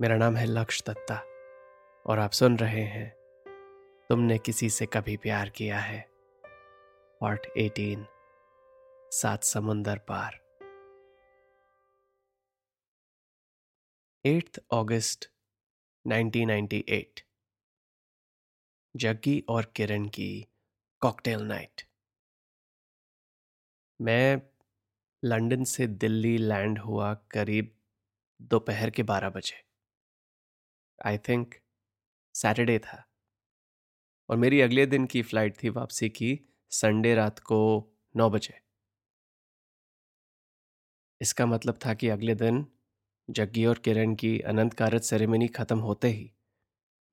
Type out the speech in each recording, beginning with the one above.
मेरा नाम है लक्ष्य दत्ता, और आप सुन रहे हैं, तुमने किसी से कभी प्यार किया है? पार्ट 18 सात समुंदर पार। 8th अगस्त 1998 जग्गी और किरण की कॉकटेल नाइट। मैं लंदन से दिल्ली लैंड हुआ करीब दोपहर के बारह बजे। आई थिंक सैटरडे था। और मेरी अगले दिन की फ़्लाइट थी वापसी की संडे रात को नौ बजे। इसका मतलब था कि अगले दिन जग्गी और किरण की अनंत कारत सेरेमनी खत्म होते ही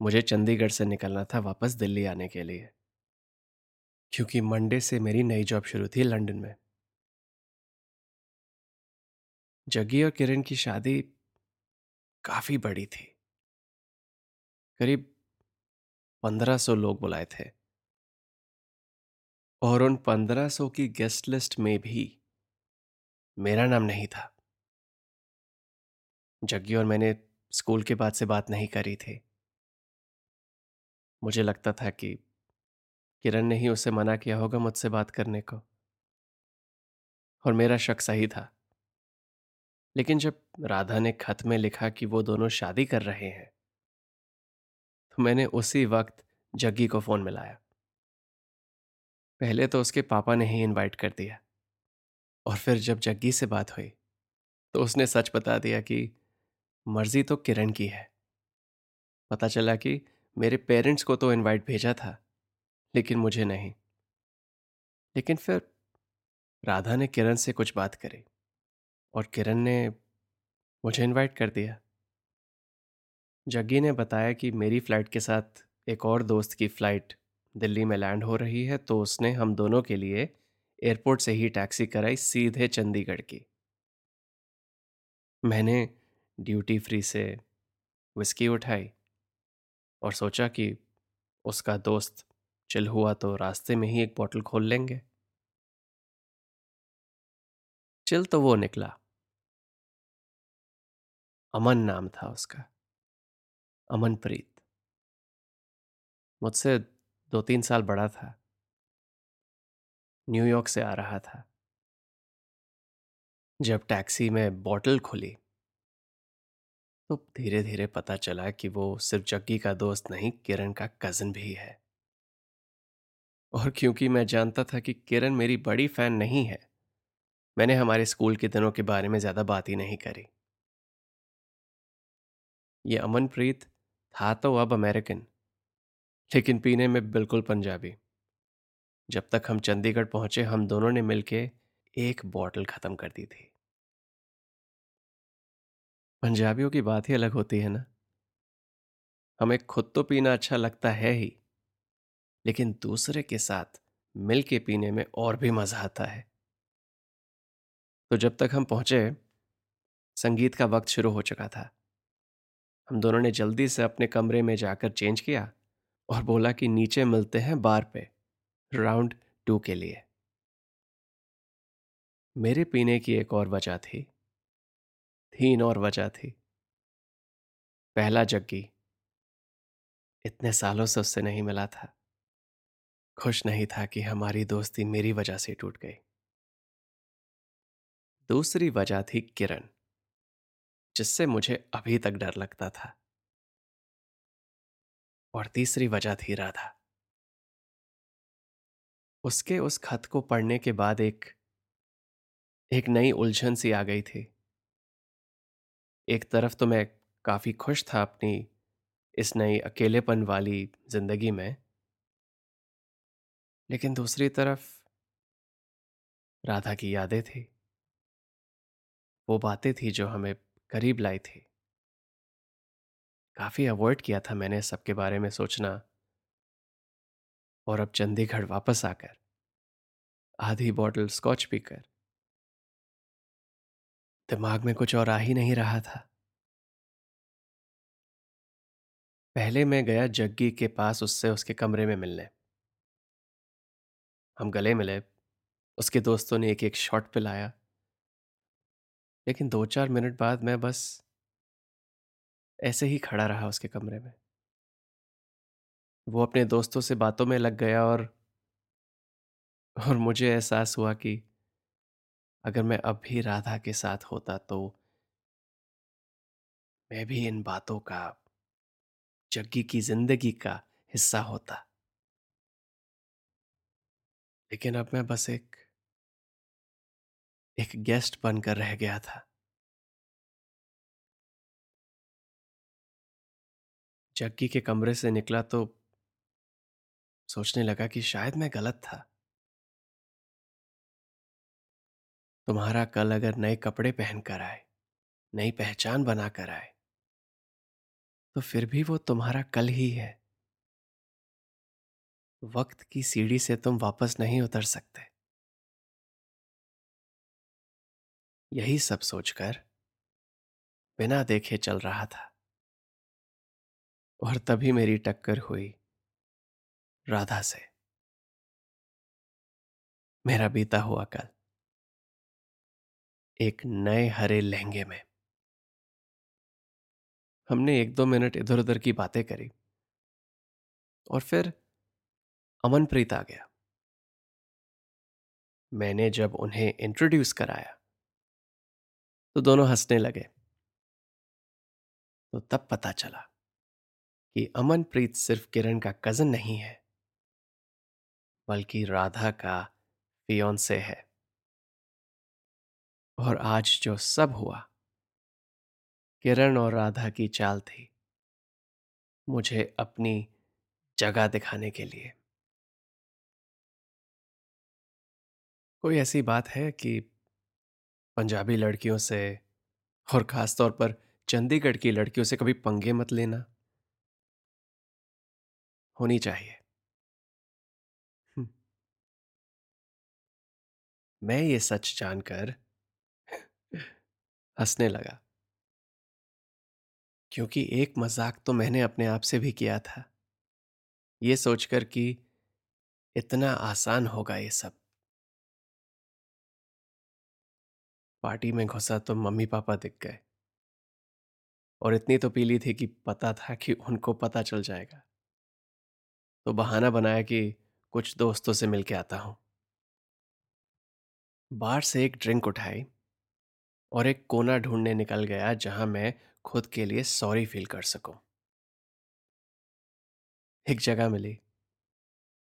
मुझे चंडीगढ़ से निकलना था वापस दिल्ली आने के लिए। क्योंकि मंडे से मेरी नई जॉब शुरू थी लंदन में। जग्गी और किरण की शादी काफ़ी बड़ी थी। करीब पंद्रह सौ लोग बुलाए थे। और उन पंद्रह सौ की गेस्ट लिस्ट में भी मेरा नाम नहीं था। जग्गी और मैंने स्कूल के बाद से बात नहीं करी थी। मुझे लगता था कि किरण ने ही उसे मना किया होगा मुझसे बात करने को। और मेरा शक सही था। लेकिन जब राधा ने खत में लिखा कि वो दोनों शादी कर रहे हैं मैंने उसी वक्त जग्गी को फ़ोन मिलाया। पहले तो उसके पापा ने ही इनवाइट कर दिया। और फिर जब जग्गी से बात हुई तो उसने सच बता दिया कि मर्ज़ी तो किरण की है। पता चला कि मेरे पेरेंट्स को तो इनवाइट भेजा था, लेकिन मुझे नहीं। लेकिन फिर राधा ने किरण से कुछ बात करी और किरण ने मुझे इनवाइट कर दिया। जग्गी ने बताया कि मेरी फ़्लाइट के साथ एक और दोस्त की फ़्लाइट दिल्ली में लैंड हो रही है तो उसने हम दोनों के लिए एयरपोर्ट से ही टैक्सी कराई सीधे चंडीगढ़ की। मैंने ड्यूटी फ्री से विस्की उठाई और सोचा कि उसका दोस्त चिल हुआ तो रास्ते में ही एक बोतल खोल लेंगे। चिल तो वो निकला। अमन नाम था उसका। अमनप्रीत मुझसे दो तीन साल बड़ा था। न्यूयॉर्क से आ रहा था। जब टैक्सी में बॉटल खुली तो धीरे धीरे पता चला कि वो सिर्फ़ जग्गी का दोस्त नहीं, किरण का कज़न भी है। और क्योंकि मैं जानता था कि किरण मेरी बड़ी फ़ैन नहीं है, मैंने हमारे स्कूल के दिनों के बारे में ज़्यादा बात ही नहीं करी। ये अमनप्रीत था तो अब अमेरिकन। लेकिन पीने में बिल्कुल पंजाबी। जब तक हम चंडीगढ़ पहुँचे, हम दोनों ने मिलके एक बॉटल खत्म कर दी थी। पंजाबियों की बात ही अलग होती है ना? हमें खुद तो पीना अच्छा लगता है ही, लेकिन दूसरे के साथ मिल के पीने में और भी मज़ा आता है। तो जब तक हम पहुँचे, संगीत का वक्त शुरू हो चुका था। हम दोनों ने जल्दी से अपने कमरे में जाकर चेंज किया और बोला कि नीचे मिलते हैं बार पे, राउंड टू के लिए। मेरे पीने की एक और वजह थी। तीन और वजह थी। पहला जग्गी। इतने सालों से उससे नहीं मिला था। खुश नहीं था कि हमारी दोस्ती मेरी वजह से टूट गई। दूसरी वजह थी किरण। जिससे मुझे अभी तक डर लगता था। और तीसरी वजह थी राधा। उसके उस खत को पढ़ने के बाद एक एक नई उलझन सी आ गई थी। एक तरफ़ तो मैं काफ़ी खुश था अपनी इस नई अकेलेपन वाली ज़िंदगी में। लेकिन दूसरी तरफ़ राधा की यादें थी। वो बातें थी जो हमें करीब लाई थी। काफ़ी अवॉइड किया था मैंने सबके बारे में सोचना। और अब चंडीगढ़ वापस आकर, आधी बॉटल स्कॉच पीकर। दिमाग में कुछ और आ ही नहीं रहा था। पहले मैं गया जग्गी के पास उससे उसके कमरे में मिलने। हम गले मिले। उसके दोस्तों ने एक एक शॉट पिलाया। लेकिन दो चार मिनट बाद मैं बस ऐसे ही खड़ा रहा उसके कमरे में। वो अपने दोस्तों से बातों में लग गया और और मुझे एहसास हुआ कि अगर मैं अब भी राधा के साथ होता तो मैं भी इन बातों का, जग्गी की ज़िंदगी का हिस्सा होता। लेकिन अब मैं बस एक एक गेस्ट बनकर रह गया था। जग्गी के कमरे से निकला तो सोचने लगा कि शायद मैं गलत था। तुम्हारा कल अगर नए कपड़े पहनकर आए, नई पहचान बनाकर आए तो फिर भी वो तुम्हारा कल ही है। वक्त की सीढ़ी से तुम वापस नहीं उतर सकते। यही सब सोचकर बिना देखे चल रहा था। और तभी मेरी टक्कर हुई राधा से। मेरा बीता हुआ कल। एक नए हरे लहंगे में। हमने एक दो मिनट इधर उधर की बातें करी। और फिर अमनप्रीत आ गया। मैंने जब उन्हें इंट्रोड्यूस कराया तो दोनों हंसने लगे। तो तब पता चला कि अमनप्रीत सिर्फ़ किरण का कज़न नहीं है, बल्कि राधा का फियोन्से है। और आज जो सब हुआ, किरण और राधा की चाल थी मुझे अपनी जगह दिखाने के लिए। कोई ऐसी बात है कि पंजाबी लड़कियों से और ख़ास तौर पर चंडीगढ़ की लड़कियों से कभी पंगे मत लेना। होनी चाहिए। हम्म। मैं ये सच जानकर हंसने लगा। क्योंकि एक मज़ाक तो मैंने अपने आप से भी किया था। ये सोचकर कि इतना आसान होगा ये सब। पार्टी में घुसा तो मम्मी पापा दिख गए। और इतनी तो पीली थी कि पता था कि उनको पता चल जाएगा। तो बहाना बनाया कि कुछ दोस्तों से मिलके आता हूँ। बार से एक ड्रिंक उठाई और एक कोना ढूँढने निकल गया जहाँ मैं खुद के लिए सॉरी फील कर सकूँ। एक जगह मिली।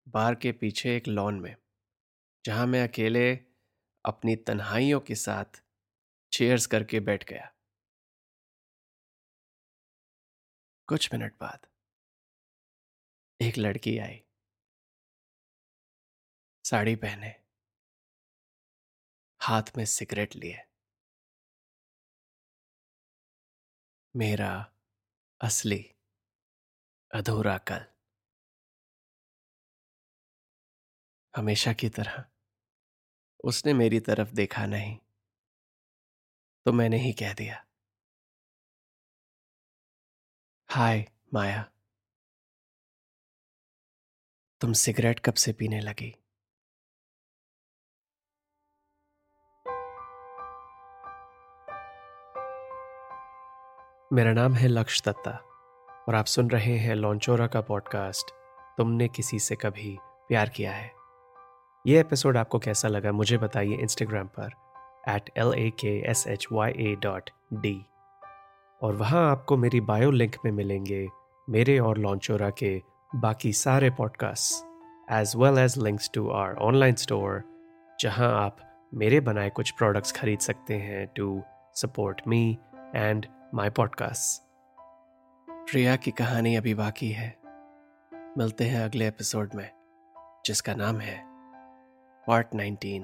बार के पीछे एक लॉन में, जहाँ मैं अकेले अपनी तन्हाइयों के साथ चेयर्स करके बैठ गया। कुछ मिनट बाद एक लड़की आई। साड़ी पहने। हाथ में सिगरेट लिए। मेरा असली, अधूरा कल। हमेशा की तरह, उसने मेरी तरफ़ देखा नहीं। तो मैंने ही कह दिया। हाय, माया। तुम सिगरेट कब से पीने लगी? मेरा नाम है लक्ष्य दत्ता और आप सुन रहे हैं लॉन्चोरा का पॉडकास्ट, तुमने किसी से कभी प्यार किया है? ये एपिसोड आपको कैसा लगा मुझे बताइए इंस्टाग्राम पर। At L A K S H Y A dot D और वहाँ आपको मेरी बायो लिंक में मिलेंगे मेरे और लॉन्चोरा के बाकी सारे podcast as well as links to our online store जहाँ आप मेरे बनाए कुछ प्रोडक्ट्स खरीद सकते हैं to support me and my podcast Priya की कहानी अभी बाकी है। मिलते हैं अगले एपिसोड में, जिसका नाम है पार्ट 19